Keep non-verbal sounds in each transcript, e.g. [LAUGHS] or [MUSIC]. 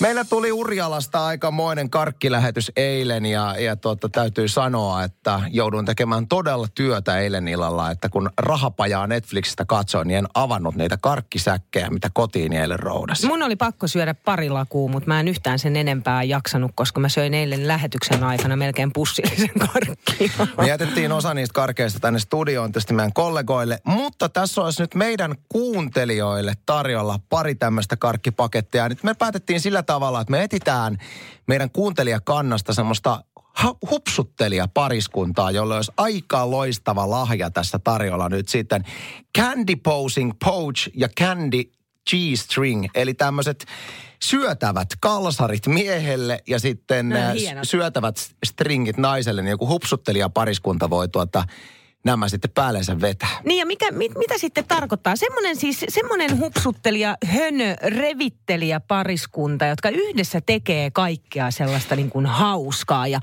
Meillä tuli Urjalasta aikamoinen karkkilähetys eilen ja, ja tuota, täytyy sanoa, että joudun tekemään todella työtä eilen illalla, että kun rahapajaa Netflixistä katsoin, niin en avannut niitä karkkisäkkejä, mitä kotiin eilen roudasi. Mun oli pakko syödä pari lakua, mutta mä en yhtään sen enempää jaksanut, koska mä söin eilen lähetyksen aikana melkein pussillisen [LAUGHS] karkkia. Me jätettiin osa niistä karkeista tänne studioon tietysti meidän kollegoille, mutta tässä olisi nyt meidän kuuntelijoille tarjolla pari tämmöistä karkkipakettia. Nyt me päätettiin sillä tavalla, että me etitään meidän kuuntelijakannasta semmoista hupsuttelija pariskuntaa, jolle olisi aika loistava lahja tässä tarjolla nyt sitten. Candy Posing Poach ja Candy G-string, eli tämmöiset syötävät kalsarit miehelle ja sitten No, äh, hienot. syötävät stringit naiselle, niin joku hupsuttelija pariskunta voi tuota nämä sitten päällensä vetää. Niin ja mikä, mit, mitä sitten tarkoittaa? Semmoinen siis, semmoinen hupsuttelija, hönö, revittelijä pariskunta, jotka yhdessä tekee kaikkea sellaista niin kuin hauskaa. Ja,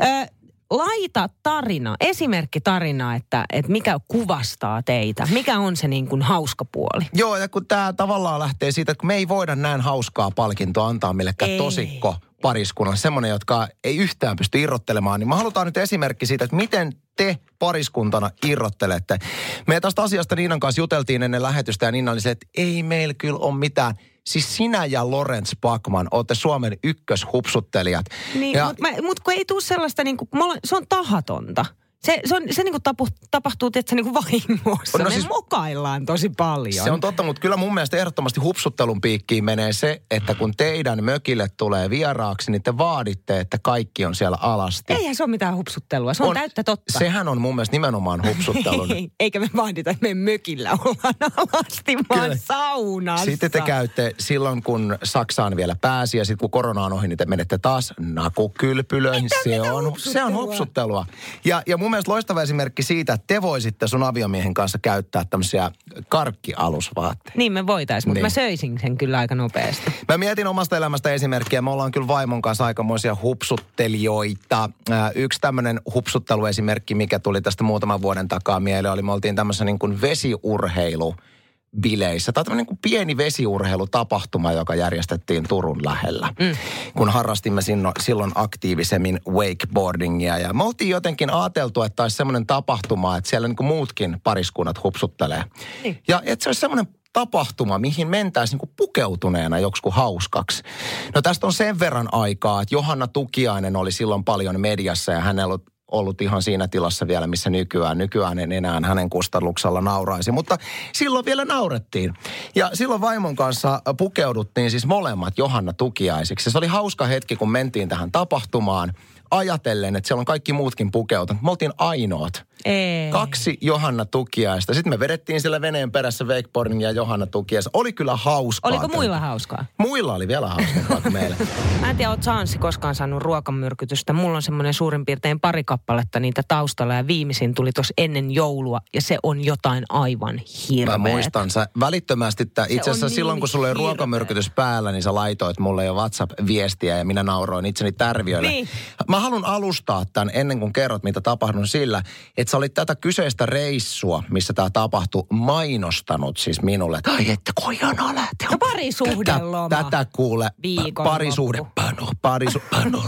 ö, laita tarina, esimerkki tarina, että, että mikä kuvastaa teitä. Mikä on se niin kuin hauska puoli? Joo, ja kun tämä tavallaan lähtee siitä, että me ei voida näin hauskaa palkintoa antaa millekään Ei. tosikko pariskunnalle, semmoinen, jotka ei yhtään pysty irrottelemaan, niin me halutaan nyt esimerkki siitä, että miten te pariskuntana irrottelette. Me tästä asiasta Niinan kanssa juteltiin ennen lähetystä ja Niina oli se, että ei meillä kyllä ole mitään. Siis sinä ja Lorenz Backman olette Suomen ykköshupsuttelijat. Niin, ja, mutta mut kun ei tule sellaista, niin kuin, se on tahatonta. Se, se, on, se niin kuin tapu, tapahtuu tietysti niin kuin vahingossa. No No, Me siis- mokaillaan tosi paljon. Se on totta, mutta kyllä mun mielestä ehdottomasti hupsuttelun piikkiin menee se, että kun teidän mökille tulee vieraaksi, niin te vaaditte, että kaikki on siellä alasti. Eihän se ole mitään hupsuttelua, se on, on täyttä totta. Sehän on mun mielestä nimenomaan hupsuttelun. [LAUGHS] Ei, eikä me vaadita, että meidän mökillä ollaan alasti, vaan Kyllä. saunassa. Sitten te käytte silloin, kun Saksaan vielä pääsi ja sitten kun korona on ohi, niin te menette taas nakukylpylöihin. Se on, se on hupsuttelua? hupsuttelua. Ja, ja mun mielestä loistava esimerkki siitä, että te voisitte sun aviomiehen kanssa käyttää tämmöisiä karkkialusvaatteita. Niin me voitaisiin, mutta Niin. mä söisin sen kyllä aika nopeasti. Mä mietin omasta elämästä esimerkkiä. Me ollaan kyllä vaimon kanssa aikamoisia hupsuttelijoita. Yksi tämmöinen hupsutteluesimerkki, mikä tuli tästä muutaman vuoden takaa mieleen, oli me oltiin tämmöisessä niin kuin vesiurheilu bileissä. Tai tämmöinen niin kuin pieni vesiurheilutapahtuma, joka järjestettiin Turun lähellä. Mm. Kun harrastimme sinno, silloin aktiivisemmin wakeboardingia. Ja me oltiin jotenkin ajateltu, että olisi semmoinen tapahtuma, että siellä niin kuin muutkin pariskunnat hupsuttelee. Niin. Ja että se olisi semmoinen tapahtuma, mihin mentäisiin niin pukeutuneena joksikin hauskaksi. No tästä on sen verran aikaa, että Johanna Tukiainen oli silloin paljon mediassa ja hänellä on ollut ihan siinä tilassa vielä, missä nykyään. Nykyään en enää hänen kustannuksella nauraisi, mutta silloin vielä naurettiin. Ja silloin vaimon kanssa pukeuduttiin siis molemmat Johanna Tukiaisiksi. Se oli hauska hetki, kun mentiin tähän tapahtumaan ajatellen, että siellä on kaikki muutkin pukeutunut. Me oltiin ainoat. Ei. Kaksi Johanna Tukiaista. Sitten me vedettiin siellä veneen perässä wakeboarding ja Johanna Tukiaista. Oli kyllä hauskaa. Oliko muilla hauskaa? Muilla oli vielä hauskempaa kuin meillä. [LAUGHS] Mä en tiedä, oot Saansi koskaan saanut ruokamyrkytystä. Mulla on semmoinen suurin piirtein pari kappaletta niitä taustalla ja viimeisin tuli tuossa ennen joulua ja se on jotain aivan hirveä. Mä muistan, sä välittömästi, että itse asiassa on silloin niin kun sulla oli ruokamyrkytys päällä, niin sä laitoit mulle jo WhatsApp-viestiä ja minä nauroin itseni tärviölle. Niin. Mä haluan alustaa tämän ennen kuin kerrot, mitä tapahtui sillä, että sä olit tätä kyseistä reissua, missä tämä tapahtui, mainostanut siis minulle, että ai että koijanaa lähtee. No parisuhdeloma. Tätä, tätä kuule, Viikonloppu. parisuhdepano, parisuhdepano,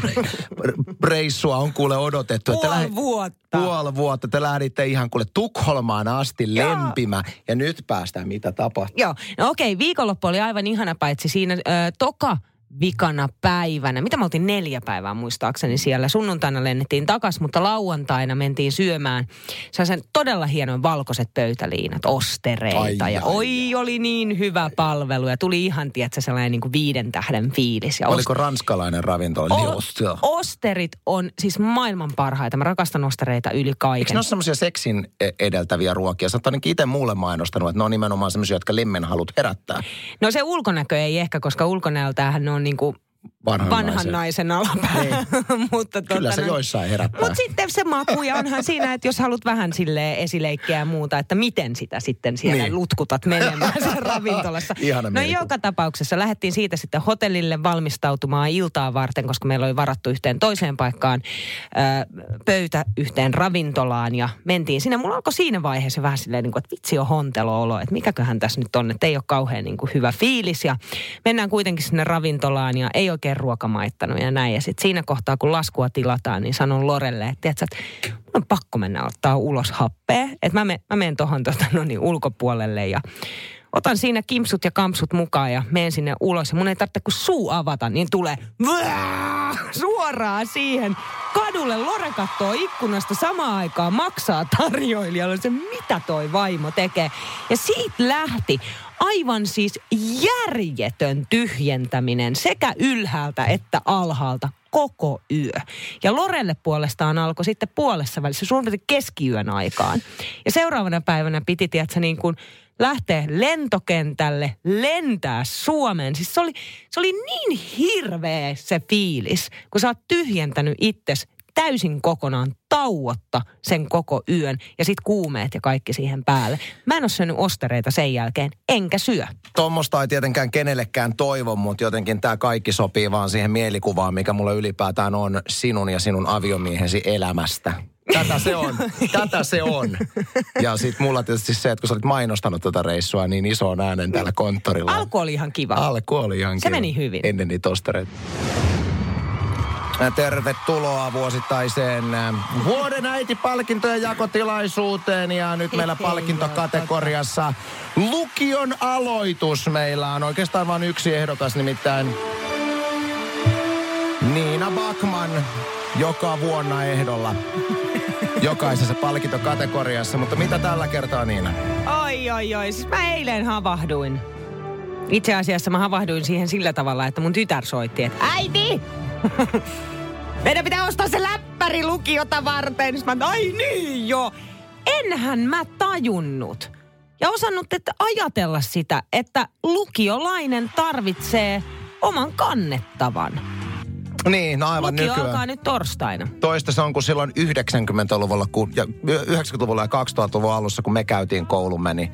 reissua on kuule odotettu. Puoli lähdet- vuotta. Puoli vuotta. Te lähditte ihan kuule Tukholmaan asti Joo. lempimä. Ja nyt päästään, mitä tapahtuu. Joo, no okei, viikonloppu oli aivan ihana paitsi siinä ö, toka vikana päivänä. Mitä me oltiin neljä päivää muistaakseni siellä. Sunnuntaina lennettiin takas, mutta lauantaina mentiin syömään sen todella hienoin valkoiset pöytäliinat, ostereita. Ai, ja ai, oi, oli niin hyvä palvelu ja tuli ihan, tiedätkö, sellainen niin kuin viiden tähden fiilis. Ja Oliko ranskalainen ravintola? O- osterit on siis maailman parhaita. Mä rakastan ostereita yli Eikö kaiken. ne ole semmoisia seksin e- edeltäviä ruokia? Sä oot ainakin itse mulle mainostanut, että ne on nimenomaan semmoisia, jotka lemmen halut herättää. No se ulkonäkö ei ehkä, koska ulkonäöltähän ne on niinku vanhan, vanhan naisen. naisen alapää. [LAUGHS] Mutta Kyllä tota se noin- joissain herättää. Mutta sitten se maku ja onhan siinä, että jos haluat vähän sille esileikkiä ja muuta, että miten sitä sitten siellä Niin. niin. lutkutat menemään siellä ravintolassa. [LAUGHS] Ihana no joka tapauksessa lähdettiin siitä sitten hotellille valmistautumaan iltaa varten, koska meillä oli varattu yhteen toiseen paikkaan ö, pöytä yhteen ravintolaan ja mentiin sinne. Mulla alkoi siinä vaiheessa vähän silleen, niin kuin, että vitsi on hontelo-olo, että mikäköhän tässä nyt on, että ei ole kauhean niin kuin hyvä fiilis ja mennään kuitenkin sinne ravintolaan ja ei oikein ruoka maittanut ja näin. Ja sitten siinä kohtaa, kun laskua tilataan, niin sanon Lorelle, että tiedätkö, että mun on pakko mennä ottaa ulos happea. Että mä, mä menen tuohon tota, no niin, ulkopuolelle ja otan siinä kimpsut ja kampsut mukaan ja menen sinne ulos. Ja mun ei tarvitse kuin suu avata, niin tulee Vää! [LAUGHS] suoraan siihen kadulle. Lore kattoo ikkunasta samaan aikaan, maksaa tarjoilijalle se, mitä toi vaimo tekee. Ja siitä lähti aivan siis järjetön tyhjentäminen sekä ylhäältä että alhaalta koko yö. Ja Lorelle puolestaan alkoi sitten puolessa välissä, suurin piirtein keskiyön aikaan. Ja seuraavana päivänä piti, tiedätkö, niin kuin lähteä lentokentälle, lentää Suomeen. Siis se oli, se oli niin hirveä se fiilis, kun sä oot tyhjentänyt itses täysin kokonaan tauotta sen koko yön ja sit kuumeet ja kaikki siihen päälle. Mä en ole syönyt ostereita sen jälkeen, enkä syö. Tuommoista ei tietenkään kenellekään toivo, mutta jotenkin tämä kaikki sopii vaan siihen mielikuvaan, mikä mulla ylipäätään on sinun ja sinun aviomiehesi elämästä. Tätä se on. [LAUGHS] Tätä se on. Ja sitten mulla tietysti se, että kun sä olit mainostanut tätä reissua niin isoon äänen täällä konttorilla. Alku oli ihan kiva. Alku oli ihan Se kiva. meni hyvin. Ennen niitä ostereita. Tervetuloa vuosittaiseen äh, vuoden äitipalkintojen jakotilaisuuteen ja nyt meillä palkintokategoriassa lukion aloitus. Meillä on oikeastaan vain yksi ehdokas, nimittäin Niina Bakman joka vuonna ehdolla [LAUGHS] jokaisessa palkintokategoriassa. Mutta mitä tällä kertaa Niina? Oi, oi, oi. Siis mä eilen havahduin. Itse asiassa mä havahduin siihen sillä tavalla, että mun tytär soitti, että äiti! [LAUGHS] Meidän pitää ostaa se läppäri lukiota varten. Sitten mä, ai niin jo. Enhän mä tajunnut ja osannut että ajatella sitä, että lukiolainen tarvitsee oman kannettavan. Niin, no aivan Lukio nykyään. alkaa nyt torstaina. toista se on kuin silloin 90-luvulla kun, ja 90-luvulla ja 2000-luvun alussa, kun me käytiin koulumme, niin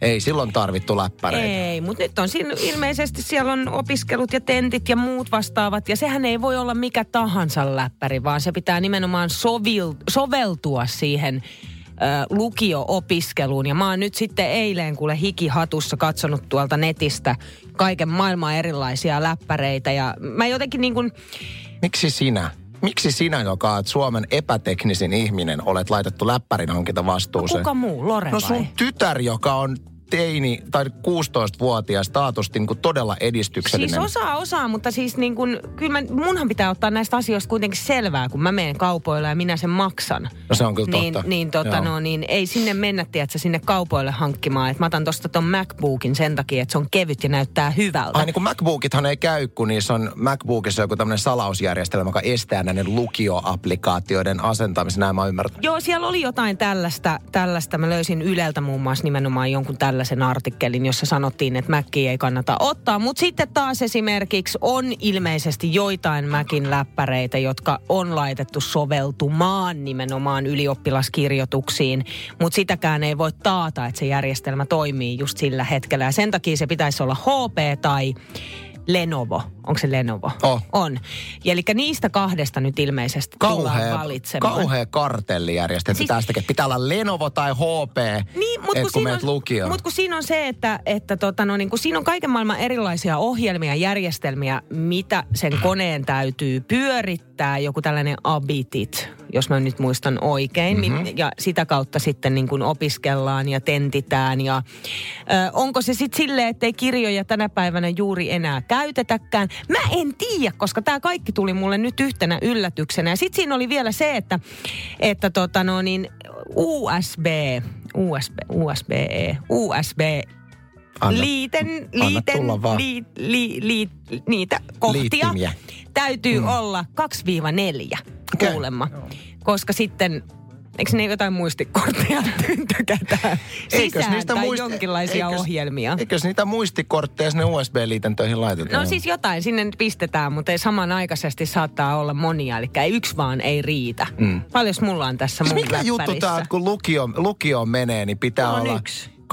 ei silloin tarvittu läppäreitä. Ei, mutta nyt on siinä ilmeisesti siellä on opiskelut ja tentit ja muut vastaavat. Ja sehän ei voi olla mikä tahansa läppäri, vaan se pitää nimenomaan sovil, soveltua siihen lukio-opiskeluun. Ja mä oon nyt sitten eilen kuule hikihatussa katsonut tuolta netistä kaiken maailman erilaisia läppäreitä. Ja mä jotenkin niin kuin, Miksi sinä? Miksi sinä, joka olet Suomen epäteknisin ihminen, olet laitettu läppärin hankinta vastuuseen? kuka muu, Lore No vai? sun tytär, joka on teini tai 16-vuotias, taatusti niin kuin todella edistyksellinen. Siis osaa, osaa, mutta siis niin kun, kyllä mä, munhan pitää ottaa näistä asioista kuitenkin selvää, kun mä menen kaupoille ja minä sen maksan. No se on kyllä niin, totta. Niin, tota, Joo. no, niin ei sinne mennä, tiedätkö, sinne kaupoille hankkimaan. Et mä otan tosta ton MacBookin sen takia, että se on kevyt ja näyttää hyvältä. Ai niin kuin MacBookithan ei käy, kun niissä on MacBookissa joku tämmöinen salausjärjestelmä, joka estää näiden lukioapplikaatioiden asentamisen. Näin mä oon ymmärtänyt. Joo, siellä oli jotain tällaista, tällaista. Mä löysin Yleltä muun muassa nimenomaan jonkun tällaisen artikkelin, jossa sanottiin, että Mäkkiä ei kannata ottaa. Mutta sitten taas esimerkiksi on ilmeisesti joitain Mäkin läppäreitä, jotka on laitettu soveltumaan nimenomaan ylioppilaskirjoituksiin. Mutta sitäkään ei voi taata, että se järjestelmä toimii just sillä hetkellä. Ja sen takia se pitäisi olla HP tai Lenovo. Onko se Lenovo? Oh. On. Ja eli niistä kahdesta nyt ilmeisesti tullaan Kauhea, valitsemaan. kauhea kartelli järjestetty Siis- tästäkin. Pitää olla Lenovo tai HP, Niin, mutta et kun, kun on, lukioon. mut kun siinä on se, että, että tota, no, niin kun siinä on kaiken maailman erilaisia ohjelmia, järjestelmiä, mitä sen koneen täytyy pyörittää, joku tällainen abitit, jos mä nyt muistan oikein, mm-hmm. ja sitä kautta sitten niin kun opiskellaan ja tentitään. Ja, ö, onko se sitten silleen, että ei kirjoja tänä päivänä juuri enää käytetäkään? Mä en tiedä, koska tämä kaikki tuli mulle nyt yhtenä yllätyksenä. Ja sitten siinä oli vielä se, että, että tota no niin, USB, USB, USB-E, USB Anna- liiten, anna liiten, tulla vaan. li, li, li, niitä kohtia Liittimiä. täytyy mm. olla 2-4 Okei. kuulemma. Koska sitten Eikö ne jotain muistikortteja [LAUGHS] tykätään sisään niistä tai muisti- jonkinlaisia eikös- ohjelmia? Eikös niitä muistikortteja sinne USB-liitäntöihin laiteta? No siis jotain sinne pistetään, mutta ei samanaikaisesti saattaa olla monia. Eli yksi vaan ei riitä. Mm. Paljon mulla on tässä mun Siis mikä juttu tää, että kun lukio, lukioon menee, niin pitää On olla yksi. 2-4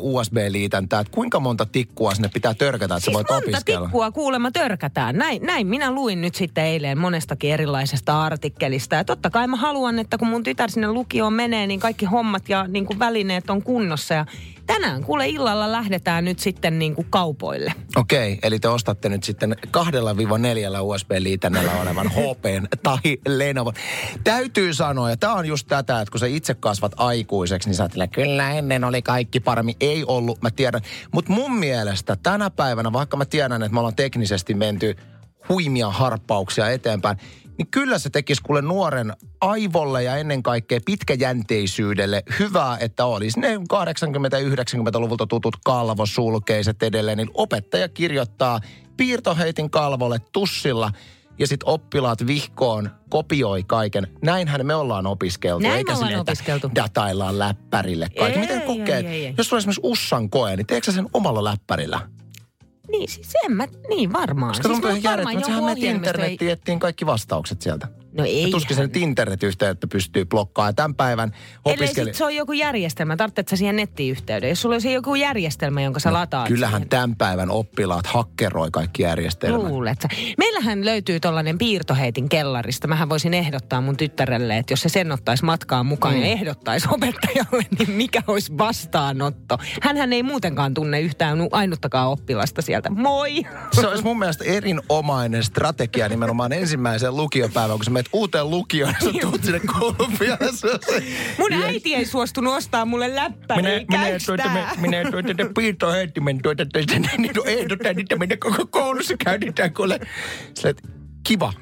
USB-liitäntää. Että kuinka monta tikkua sinne pitää törkätä, että Siis sä voit monta opiskella? tikkua kuulemma törkätään. Näin, näin minä luin nyt sitten eilen monestakin erilaisesta artikkelista. Ja totta kai mä haluan, että kun mun tytär sinne lukioon menee, niin kaikki hommat ja niin kuin välineet on kunnossa. Ja tänään kuule illalla lähdetään nyt sitten niin kuin kaupoille. Okei, eli te ostatte nyt sitten kahdella viiva neljällä USB-liitännällä olevan [LAUGHS] HP tai Lenovo. Täytyy sanoa, ja tämä on just tätä, että kun sä itse kasvat aikuiseksi, niin sä ajattelet, kyllä ennen oli kaikki paremmin. Ei ollut, mä tiedän. Mutta mun mielestä tänä päivänä, vaikka mä tiedän, että me ollaan teknisesti menty huimia harppauksia eteenpäin, niin kyllä se tekisi kuule nuoren aivolle ja ennen kaikkea pitkäjänteisyydelle hyvää, että olisi ne 80-90-luvulta tutut kalvosulkeiset edelleen, niin opettaja kirjoittaa piirtoheitin kalvolle tussilla ja sitten oppilaat vihkoon kopioi kaiken. Näinhän me ollaan opiskeltu. Näin eikä silleen, että opiskeltu. dataillaan läppärille kaikki. Ei, Miten ei, kokeet? ei, ei. Jos sulla on esimerkiksi Ussan koe, niin teekö sä sen omalla läppärillä? Niin, siis en mä, niin varmaan. Koska tuntuu mulla ihan varmaan järjettömältä. Joku menet ohjelmisto ei- kaikki vastaukset sieltä. No ei. Tuskin sen internetyhteyttä pystyy blokkaamaan. Tämän päivän Ellei opiskeli... sit se on joku järjestelmä, tarvitset sä siihen nettiyhteyden. Jos sulla olisi joku järjestelmä, jonka sä lataat No, Kyllähän siihen. tämän päivän oppilaat hakkeroi kaikki järjestelmät. Luulet sä. Meillähän löytyy tollainen piirtoheitin kellarista. Mähän voisin ehdottaa mun tyttärelle, että jos se sen ottaisi matkaan mukaan mm. ja ehdottaisi opettajalle, [LAUGHS] niin mikä olisi vastaanotto. Hänhän ei muutenkaan tunne yhtään ainuttakaan oppilasta sieltä. Moi! Se olisi mun mielestä erinomainen strategia nimenomaan ensimmäisen lukiopäivän, kun sä menet uuteen lukioon ja sä tuut sinne koulun. Mun äiti ei suostunut ostaa mulle läppäriä. Minä, minä, tuota, minä, minä tuota, tuota piirtoheittimen tuota, tuota, niin no, ehdotan, että meidän koko koulussa käytetään kuule. Sillä, kiva.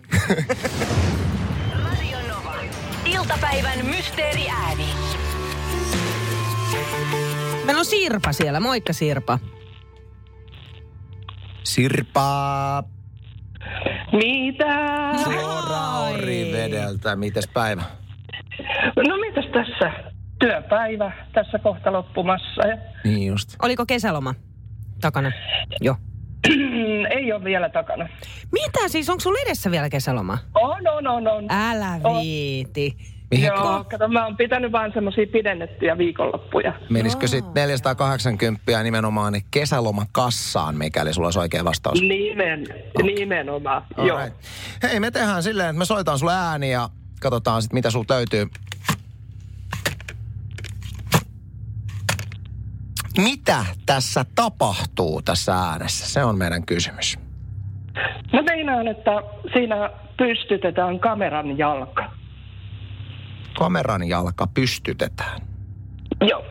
Radio Nova. Iltapäivän mysteeriääni. Meillä on Sirpa siellä. Moikka Sirpa. Sirpa, Mitä? suoraan Orivedeltä. Mites päivä? No mitäs tässä? Työpäivä tässä kohta loppumassa. Ja, Niin just. Oliko kesäloma takana? Joo. [CLEARS THROAT] ei ole vielä takana. Mitä siis? Onko sulla edessä vielä kesäloma? On, on, on, on. Älä On. Mihin Joo, kato, mä oon pitänyt vaan semmosia pidennettyjä viikonloppuja. Menisikö sitten 480 nimenomaan kesälomakassaan, mikäli sulla olisi oikea vastaus? Nimen, nimenomaan, joo. Alright. Hei, me tehdään silleen, että me soitaan sulle ääni ja katsotaan sitten, mitä sulta löytyy. Mitä tässä tapahtuu tässä äänessä? Se on meidän kysymys. Mä meinaan, että siinä pystytetään kameran jalka. Kameran jalka pystytetään. Joo,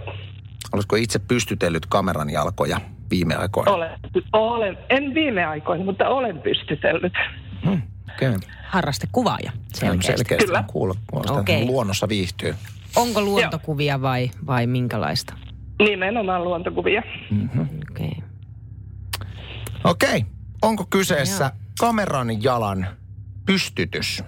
Oletko itse pystytellyt kameran jalkoja viime aikoina? olen, olen, en viime aikoina, mutta olen pystytellyt. Hmm, okay. Harrastekuvaaja selkeästi. Selkeästi Kyllä. kuulla, kuulostaa, Okei. että luonnossa viihtyy. Onko luontokuvia vai, vai minkälaista? Nimenomaan luontokuvia. Okei. Okay. Okei, onko kyseessä Joo. kameran jalan pystytys?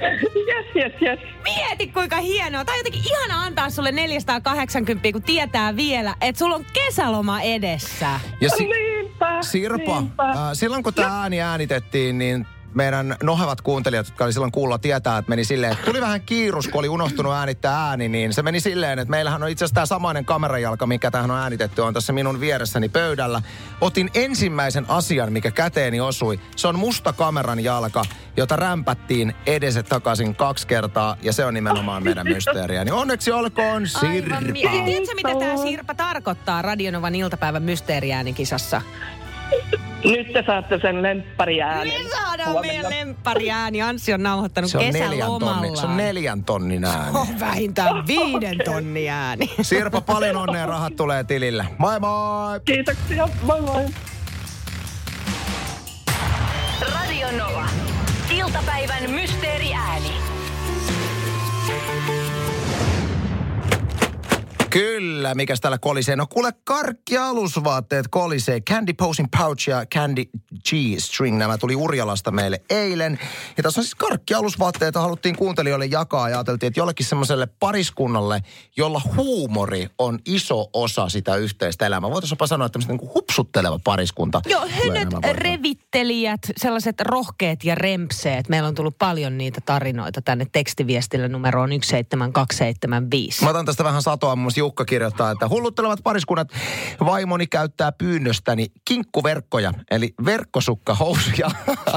[LAUGHS] Yes, yes, yes. Mieti kuinka hienoa. Tai jotenkin ihana antaa sulle 480, kun tietää vielä, että sulla on kesäloma edessä. Ja si- Niinpä, Sirpa, niinpä. äh, silloin kun tämä ääni äänitettiin, niin meidän nohevat kuuntelijat, jotka oli silloin kuulla, tietää, että meni silleen, että tuli vähän kiirus, kun oli unohtunut äänittää ääni, niin se meni silleen, että meillähän on itse asiassa tämä samainen kamerajalka, mikä tähän on äänitetty, on tässä minun vieressäni pöydällä. Otin ensimmäisen asian, mikä käteeni osui. Se on musta kameran jalka, jota rämpättiin edes takaisin kaksi kertaa, ja se on nimenomaan meidän [LAUGHS] mysteeriä. Niin onneksi olkoon, Sirpa. Aivan mi- Tiedätkö, mitä tämä Sirpa tarkoittaa Radionovan iltapäivän mysteeriäänikisassa? Nyt te saatte sen lemppariäänen. Me saadaan huomenna. meidän lemppariääni. Anssi on nauhoittanut Se on, neljän kesälomalla. tonnin, se on neljän tonnin ääni. On vähintään [LAUGHS] viiden tonnin ääni. Sirpa, paljon onnea, rahat tulee tilille. Moi moi! Kiitoksia, moi moi. Radio Nova. Iltapäivän mysteeriääni. Kyllä, mikäs täällä kolisee? No kuule, karkkialusvaatteet kolisee. Candy Posing Pouch ja Candy G-String. Nämä tuli Urjalasta meille eilen. Ja tässä on siis karkkialusvaatteita haluttiin kuuntelijoille jakaa. Ajateltiin, että jollekin semmoiselle pariskunnalle, jolla huumori on iso osa sitä yhteistä elämää. Voitaisiin jopa sanoa, että tämmöistä niin kuin hupsutteleva pariskunta. Joo, hönet, voimaan. revittelijät, sellaiset rohkeat ja rempseet. Meillä on tullut paljon niitä tarinoita tänne tekstiviestillä numeroon 17275. Mä otan tästä vähän satoa. Mun mielestä Jukka kirjoittaa, että hulluttelevat pariskunnat vaimoni käyttää pyynnöstäni kinkkuverkkoja, eli verkkosukkahousuja.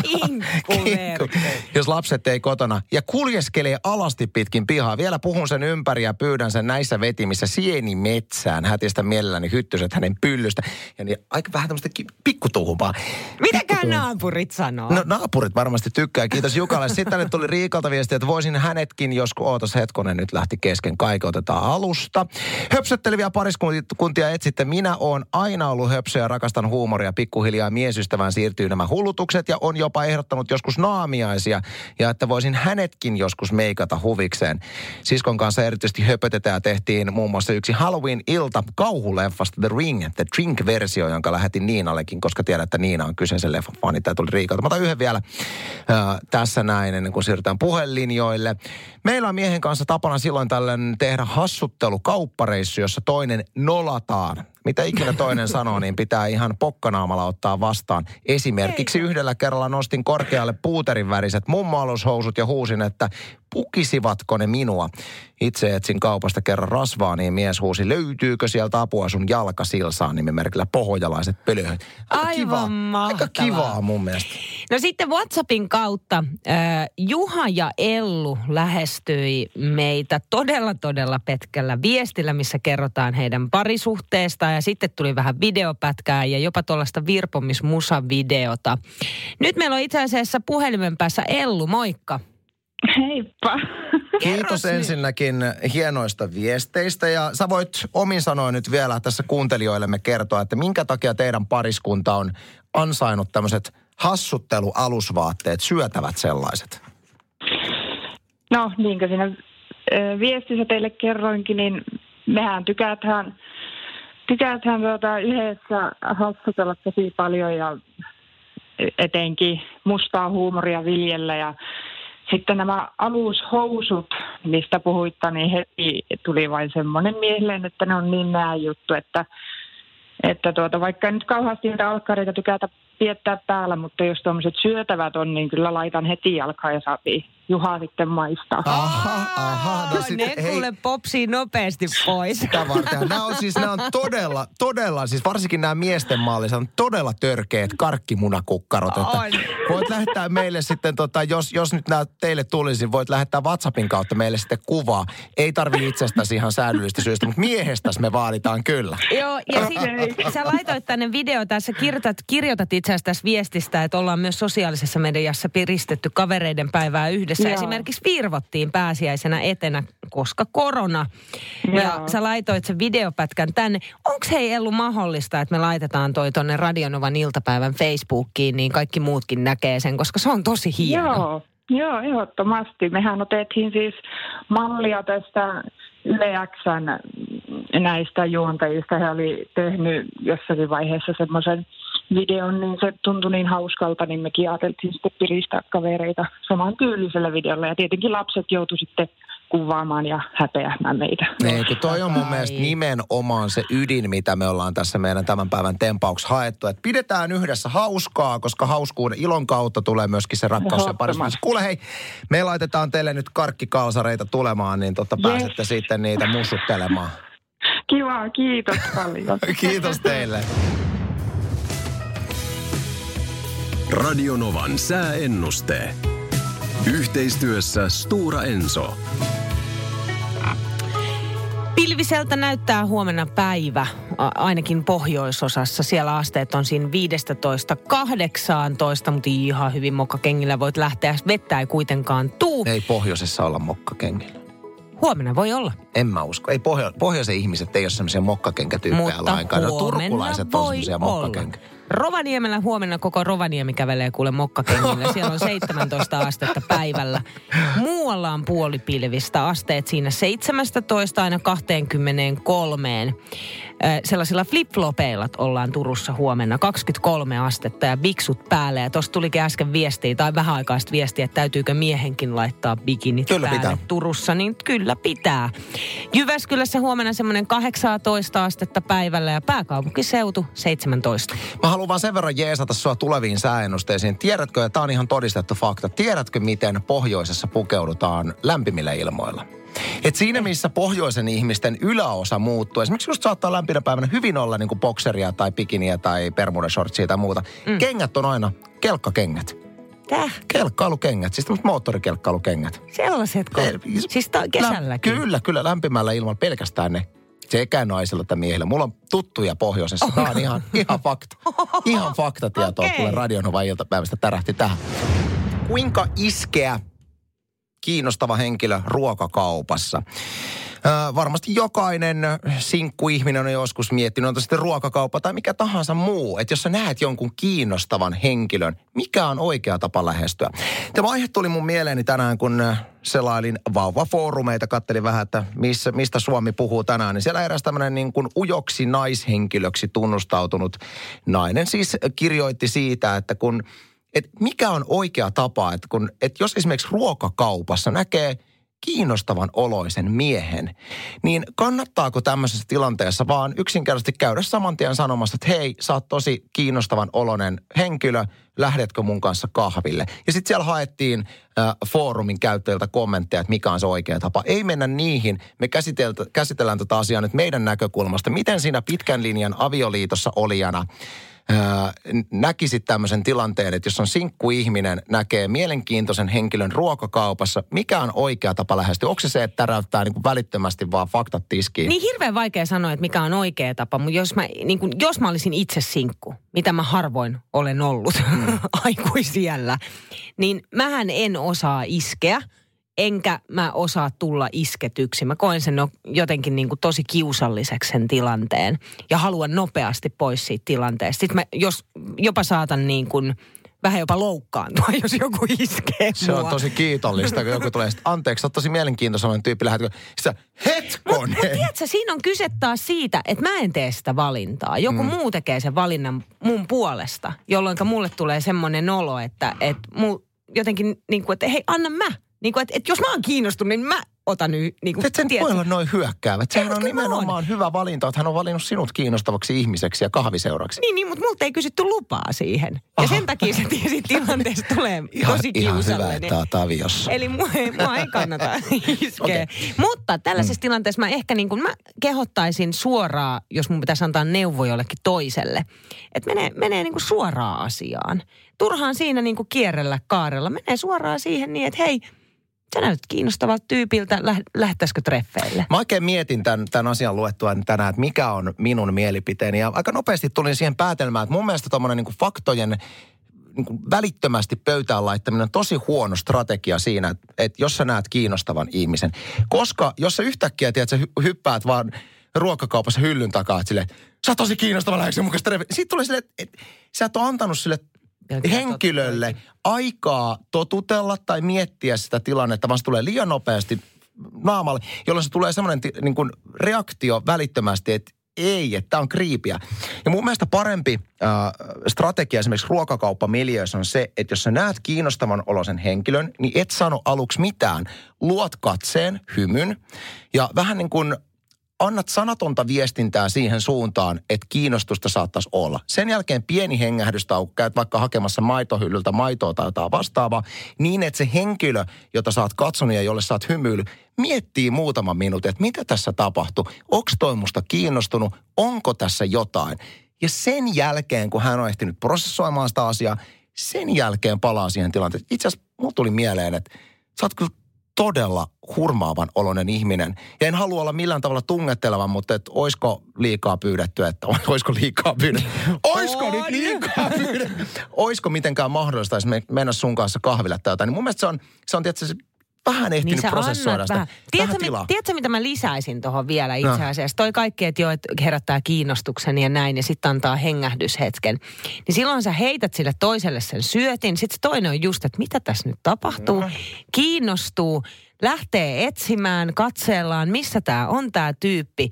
Kinkkuverkko. jos lapset ei kotona. Ja kuljeskelee alasti pitkin pihaa. Vielä puhun sen ympäri ja pyydän sen näissä vetimissä sieni metsään. Hätistä mielelläni hyttyset hänen pyllystä. Ja niin aika vähän tämmöistä pikkutuhumpaa. Mitäkään naapurit sanoo? No naapurit varmasti tykkää. Kiitos Jukalle. Sitten tänne tuli Riikalta viesti, että voisin hänetkin joskus, ootas hetkonen, nyt lähti kesken kaikki, otetaan alusta. Höpsötteleviä pariskuntia etsitte. Minä oon aina ollut höpsö ja rakastan huumoria. Pikkuhiljaa miesystävään siirtyy nämä hullutukset ja on jopa ehdottanut joskus naamiaisia. Ja että voisin hänetkin joskus meikata huvikseen. Siskon kanssa erityisesti höpötetään ja tehtiin muun muassa yksi Halloween-ilta kauhuleffasta The Ring, The Drink-versio, jonka lähetin Niinallekin, koska tiedän, että Niina on kyseisen leffan fani. Tämä tuli Riikalta. Mä otan yhden vielä äh, tässä näin, ennen kuin siirrytään puhelinjoille. Meillä on miehen kanssa tapana silloin tällöin tehdä hassuttelu kauppareissu, jossa toinen nolataan. Mitä ikinä toinen [LAUGHS] sanoo, niin pitää ihan pokkanaamalla ottaa vastaan. Esimerkiksi yhdellä kerralla nostin korkealle puuterin väriset mummoalushousut ja huusin, että pukisivatko ne minua. Itse etsin kaupasta kerran rasvaa, niin mies huusi, löytyykö sieltä apua sun jalkasilsaan nimimerkillä pohjalaiset pölöhöt. Aika Aivan kivaa. Aika kivaa mun mielestä. No sitten WhatsAppin kautta äh, Juha ja Ellu lähestyi meitä todella todella petkällä viestillä, missä kerrotaan heidän ja sitten tuli vähän videopätkää ja jopa tuollaista virpomismusavideota. Nyt meillä on itse asiassa puhelimen päässä Ellu, moikka. Heippa. Kiitos ensinnäkin hienoista viesteistä ja sä voit omin sanoin nyt vielä tässä kuuntelijoillemme kertoa, että minkä takia teidän pariskunta on ansainnut tämmöiset hassuttelualusvaatteet, syötävät sellaiset. No, niin kuin siinä viestissä teille kerroinkin, niin mehän tykätään, tykätään tuota yhdessä hassutella tosi paljon ja etenkin mustaa huumoria viljellä ja sitten nämä alushousut, mistä puhuitte, niin heti tuli vain semmoinen mieleen, että ne on niin nää juttu, että, että tuota, vaikka en nyt kauheasti niitä alkkareita tykätä piettää päällä, mutta jos tuommoiset syötävät on, niin kyllä laitan heti jalkaan ja saapi Juha sitten maistaa. Aha, aha. No sit, ne hei, kuule popsii nopeasti pois. [LAUGHS] sitä varten. Nämä on siis, nämä on todella, todella, siis varsinkin nämä miesten maalissa on todella törkeät karkkimunakukkarot. Että On. voit lähettää meille sitten, tota, jos, jos nyt nämä teille tulisi, voit lähettää WhatsAppin kautta meille sitten kuvaa. Ei tarvi itsestäsi ihan säännöllistä syystä, mutta miehestäsi me vaaditaan kyllä. Joo, ja sitten sä laitoit tänne video tässä, kirjoitat, kirjoitat itse asiassa tässä viestistä, että ollaan myös sosiaalisessa mediassa piristetty kavereiden päivää yhdessä. Joo. Esimerkiksi virvottiin pääsiäisenä etenä, koska korona. Ja Joo. sä laitoit sen videopätkän tänne. Onko hei Ellu mahdollista, että me laitetaan toi tonne Radionovan iltapäivän Facebookiin, niin kaikki muutkin näkee sen, koska se on tosi hieno. Joo, joo, ehdottomasti. Mehän otettiin siis mallia tästä Yle Xn näistä juontajista. He oli tehnyt jossakin vaiheessa semmoisen videon, niin se tuntui niin hauskalta, niin mekin ajateltiin sitten piristää kavereita saman tyylisellä videolla. Ja tietenkin lapset joutu sitten kuvaamaan ja häpeämään meitä. Niin, kun toi on mun mielestä nimenomaan se ydin, mitä me ollaan tässä meidän tämän päivän tempauks haettu. Että pidetään yhdessä hauskaa, koska hauskuuden ilon kautta tulee myöskin se rakkaus ja parisuus. Kuule hei, me laitetaan teille nyt karkkikalsareita tulemaan, niin totta Yes. pääsette sitten niitä mussuttelemaan. Kiva, kiitos paljon. [LAUGHS] Kiitos teille. Radionovan sääennuste. Yhteistyössä Stura Enso. Pilviseltä näyttää huomenna päivä, ainakin pohjoisosassa. Siellä asteet on siinä 15-18, mutta ihan hyvin mokkakengillä voit lähteä. Vettä ei kuitenkaan tuu. Ei pohjoisessa olla mokkakengillä. Huomenna voi olla. En mä usko. Ei pohjo- pohjoisen ihmiset ei ole semmoisia mokkakenkätyyppejä lainkaan. No, huomenna turkulaiset on voi semmoisia olla. Rovaniemellä huomenna koko Rovaniemi kävelee kuule mokkakengillä. Siellä on 17 astetta päivällä. Muualla on puolipilvistä asteet siinä 17 aina 23. Sellaisilla flip-flopeilla ollaan Turussa huomenna 23 astetta ja biksut päälle. Ja tuossa tulikin äsken viestiä tai vähän aikaista viestiä, että täytyykö miehenkin laittaa bikinit Kyllä päälle pitää. Turussa. Niin kyllä pitää. Jyväskylässä huomenna semmoinen 18 astetta päivällä ja pääkaupunkiseutu 17. Mä haluan vaan sen verran jeesata sua tuleviin sääennusteisiin. Tiedätkö, ja tämä on ihan todistettu fakta, tiedätkö miten pohjoisessa pukeudutaan lämpimillä ilmoilla? Et siinä, missä pohjoisen ihmisten yläosa muuttuu, esimerkiksi just saattaa lämpinä päivänä hyvin olla niin kuin bokseria tai bikiniä tai bermuda-shortsia tai muuta. Mm. Kengät on aina kelkkakengät. Täh, Kelkkailukengät, siis tämmöiset moottorikelkkailukengät. sellaisetko? Eh, Siis ta- kesälläkin? Lä- kyllä, kyllä, lämpimällä ilman pelkästään ne. Sekä naisilla että miehillä. Mulla on tuttuja pohjoisessa. Tämä on ihan, ihan fakta. Ihan faktatietoa. Okay. Radionovan iltapäivästä tärähti tähän. Kuinka iskeä kiinnostava henkilö ruokakaupassa? Ö, varmasti jokainen sinkkuihminen on joskus miettinyt, on sitten ruokakauppa tai mikä tahansa muu, että jos sä näet jonkun kiinnostavan henkilön, mikä on oikea tapa lähestyä? Tämä aihe tuli mun mieleeni tänään, kun selailin vauvafoorumeita, kattelin vähän, että missä, mistä Suomi puhuu tänään, niin siellä eräs tämmöinen niin kuin ujoksi naishenkilöksi tunnustautunut nainen siis kirjoitti siitä, että kun, että mikä on oikea tapa, että kun, että jos esimerkiksi ruokakaupassa näkee kiinnostavan oloisen miehen, niin kannattaako tämmöisessä tilanteessa vaan yksinkertaisesti käydä saman tien sanomassa, että hei, sä oot tosi kiinnostavan oloinen henkilö, lähdetkö mun kanssa kahville? Ja sitten siellä haettiin äh, foorumin käyttäjiltä kommentteja, että mikä on se oikea tapa. Ei mennä niihin, me käsitellään tätä asiaa nyt meidän näkökulmasta. Miten siinä pitkän linjan avioliitossa olijana näkisit tämmöisen tilanteen, että jos on sinkkuihminen, näkee mielenkiintoisen henkilön ruokakaupassa, mikä on oikea tapa lähestyä? Onko se se, että täräyttää niin kuin välittömästi vaan faktat tiskiin? Niin hirveän vaikea sanoa, että mikä on oikea tapa, mutta jos mä, niin kun, jos mä olisin itse sinkku, mitä mä harvoin olen ollut mm. [LAUGHS] aikuisiellä, niin mähän en osaa iskeä, enkä mä osaa tulla isketyksi. Mä koen sen no, jotenkin niin kuin tosi kiusalliseksi sen tilanteen ja haluan nopeasti pois siitä tilanteesta. Sitten mä jos, jopa saatan niin kuin vähän jopa loukkaantua, [LAUGHS] jos joku iskee Se on mua. tosi kiitollista, kun joku tulee, sit, anteeksi, oot tosi mielenkiintoinen tyyppi, lähetkö? Sitten hetkonen. Mutta tiedätkö, siinä on kyse taas siitä, että mä en tee sitä valintaa. Joku mm. muu tekee sen valinnan mun puolesta, jolloin mulle tulee semmoinen olo, että, että mul, jotenkin niin kuin, että hei, anna mä. Niin kuin, että, että jos mä oon kiinnostunut, niin mä otan nyt, niin kuin, sen voi olla noin hyökkäävät. Sehän Ei, on nimenomaan hyvä valinta, että hän on valinnut sinut kiinnostavaksi ihmiseksi ja kahviseuraksi. Niin, niin, mutta multa ei kysytty lupaa siihen. Ja Aha. sen takia se tiesi [LAUGHS] tilanteesta tulee Ihan, tosi ihan hyvä, että oot aviossa. Eli mua ei, mua ei kannata [LAUGHS] iskeä. Okei. Mutta tällaisessa mm. tilanteessa mä ehkä niin kuin, mä kehottaisin suoraan, jos mun pitäisi antaa neuvo jollekin toiselle, että menee, menee niin kuin suoraan asiaan. Turhaan siinä niin kuin kierrellä kaarella. Menee suoraan siihen niin, että hei, sä näytät kiinnostavalta tyypiltä, Läh- lähtäisikö treffeille? Mä oikein mietin tämän, tämän asian luettua tänään, että mikä on minun mielipiteeni. Ja aika nopeasti tulin siihen päätelmään, että mun mielestä tuommoinen niin faktojen niin kuin välittömästi pöytään laittaminen on tosi huono strategia siinä, että, että jos sä näet kiinnostavan ihmisen. Koska jos sä yhtäkkiä, tiedät, sä hy- hyppäät vaan ruokakaupassa hyllyn takaa, että silleen, sä oot tosi kiinnostava, lähdekö mukaan Sitten tulee silleen, että, että sä et ole antanut sille henkilölle aikaa totutella tai miettiä sitä tilannetta, vaan se tulee liian nopeasti naamalle, jolloin se tulee semmoinen niin kuin reaktio välittömästi, että ei, että tämä on kriipiä. Ja mun mielestä parempi äh, strategia esimerkiksi ruokakauppamiljöissä on se, että jos sä näet kiinnostavan olosen henkilön, niin et sano aluksi mitään. Luot katseen, hymyn ja vähän niin kuin annat sanatonta viestintää siihen suuntaan, että kiinnostusta saattaisi olla. Sen jälkeen pieni hengähdystauko, käyt vaikka hakemassa maitohyllyltä maitoa tai jotain vastaavaa, niin että se henkilö, jota sä oot katsonut ja jolle sä oot hymyillyt, miettii muutaman minuutin, että mitä tässä tapahtuu, onko toi musta kiinnostunut, onko tässä jotain. Ja sen jälkeen, kun hän on ehtinyt prosessoimaan sitä asiaa, sen jälkeen palaa siihen tilanteeseen. Itse asiassa mulla tuli mieleen, että sä oot kyllä todella hurmaavan oloinen ihminen. Ja en halua olla millään tavalla tungettelevan, mutta että oisko liikaa pyydetty, että [LAUGHS] oisko liikaa pyydetty. Oisko On. nyt liikaa pyydetty? Oisko mitenkään mahdollista, mennä sun kanssa kahville tai jotain. Niin mun mielestä se on, se on tietysti vähän ehtinyt Niin prosessoida sitä. vähän. Tiedätkö, mit, tiedätkö, mitä mä lisäisin tuohon vielä itse No. asiassa? Toi kaikki, että joo, että herättää kiinnostuksen ja näin, ja sitten antaa hengähdyshetken. Niin silloin sä heität sille toiselle sen syötin. Sitten se toinen on just, että mitä tässä nyt tapahtuu. No. Kiinnostuu, lähtee etsimään, katsellaan, missä tämä on tämä tyyppi.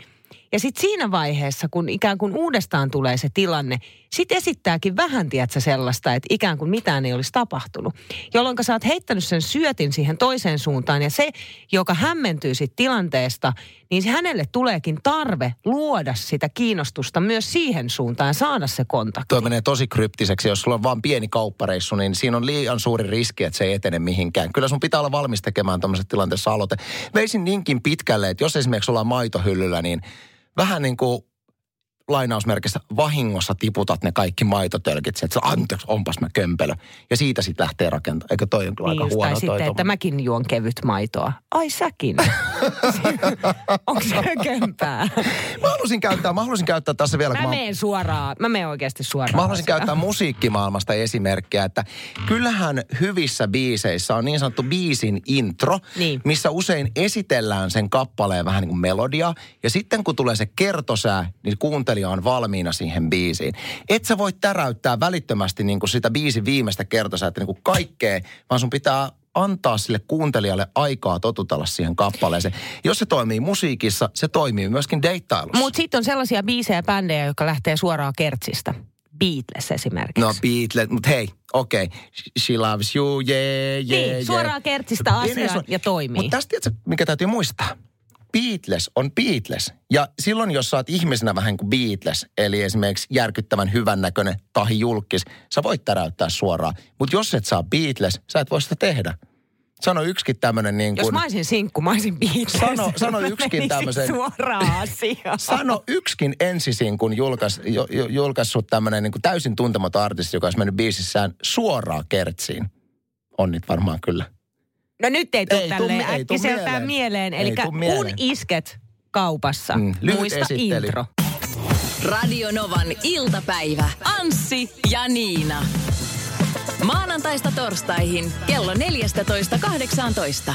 Ja sitten siinä vaiheessa, kun ikään kuin uudestaan tulee se tilanne, sitten esittääkin vähän, tiedätkö, sellaista, että ikään kuin mitään ei olisi tapahtunut. Jolloin sä oot heittänyt sen syötin siihen toiseen suuntaan ja se, joka hämmentyy siitä tilanteesta, niin hänelle tuleekin tarve luoda sitä kiinnostusta myös siihen suuntaan ja saada se kontakti. Tuo menee tosi kryptiseksi. Jos sulla on vaan pieni kauppareissu, niin siinä on liian suuri riski, että se ei etene mihinkään. Kyllä sun pitää olla valmis tekemään tämmöisessä tilanteessa aloite. Veisin niinkin pitkälle, että jos esimerkiksi ollaan maitohyllyllä, niin vähän niin kuin lainausmerkissä vahingossa tiputat ne kaikki maitotölkit. Että anteeksi, onpas mä kömpelö. Ja siitä sitten lähtee rakentamaan. Eikö toi on kyllä Niin aika huono sitten, että mäkin juon kevyt maitoa. Ai säkin. [LAUGHS] Onko se kömpää? Mä halusin käyttää, mä halusin käyttää tässä vielä, Mä mä menen suoraan, mä menen oikeasti suoraan. Mä haluaisin asiaan. käyttää musiikkimaailmasta esimerkkiä, että kyllähän hyvissä biiseissä on niin sanottu biisin intro, Niin. missä usein esitellään sen kappaleen vähän niin kuin melodia. Ja sitten kun tulee se kertosää, niin kuuntelija on valmiina siihen biisiin. Et sä voi täräyttää välittömästi niin kuin sitä biisin viimeistä kertosäätä niin kuin kaikkea, vaan sun pitää antaa sille kuuntelijalle aikaa totutella siihen kappaleeseen. Jos se toimii musiikissa, se toimii myöskin deittailussa. Mutta sitten on sellaisia biisejä bändejä, jotka lähtee suoraan kertsistä. Beatles esimerkiksi. No Beatles, mutta hei, okei. Okay. She loves you, yeah, yeah, Niin, suoraan kertsistä asiaan ja toimii. Mutta tästä tiedätkö, mikä täytyy muistaa? Beatles on Beatles. Ja silloin, jos sä oot ihmisenä vähän kuin Beatles, eli esimerkiksi järkyttävän hyvännäköinen tahi julkis, sä voit täräyttää suoraan. Mutta jos et saa Beatles, sä et voi sitä tehdä. Sano yksikin tämmöinen niin Jos kuin... mä olisin sinkku, mä olisin Beatles. Sano- [LAUGHS] sano yksikin tämmöisen- Suoraan asiaan. Sano yksikin ensisin, kun julkais, julkaissut tämmöinen niin täysin tuntematon artisti, joka olisi mennyt biisissään suoraan kertsiin. On niitä varmaan kyllä. No nyt ei tule tälleen ei äkkiseltään mieleen. Eli kun mieleen. isket kaupassa, Mm, muista esittely. intro. Radio Novan iltapäivä. Anssi ja Niina. Maanantaista torstaihin kello 14.18.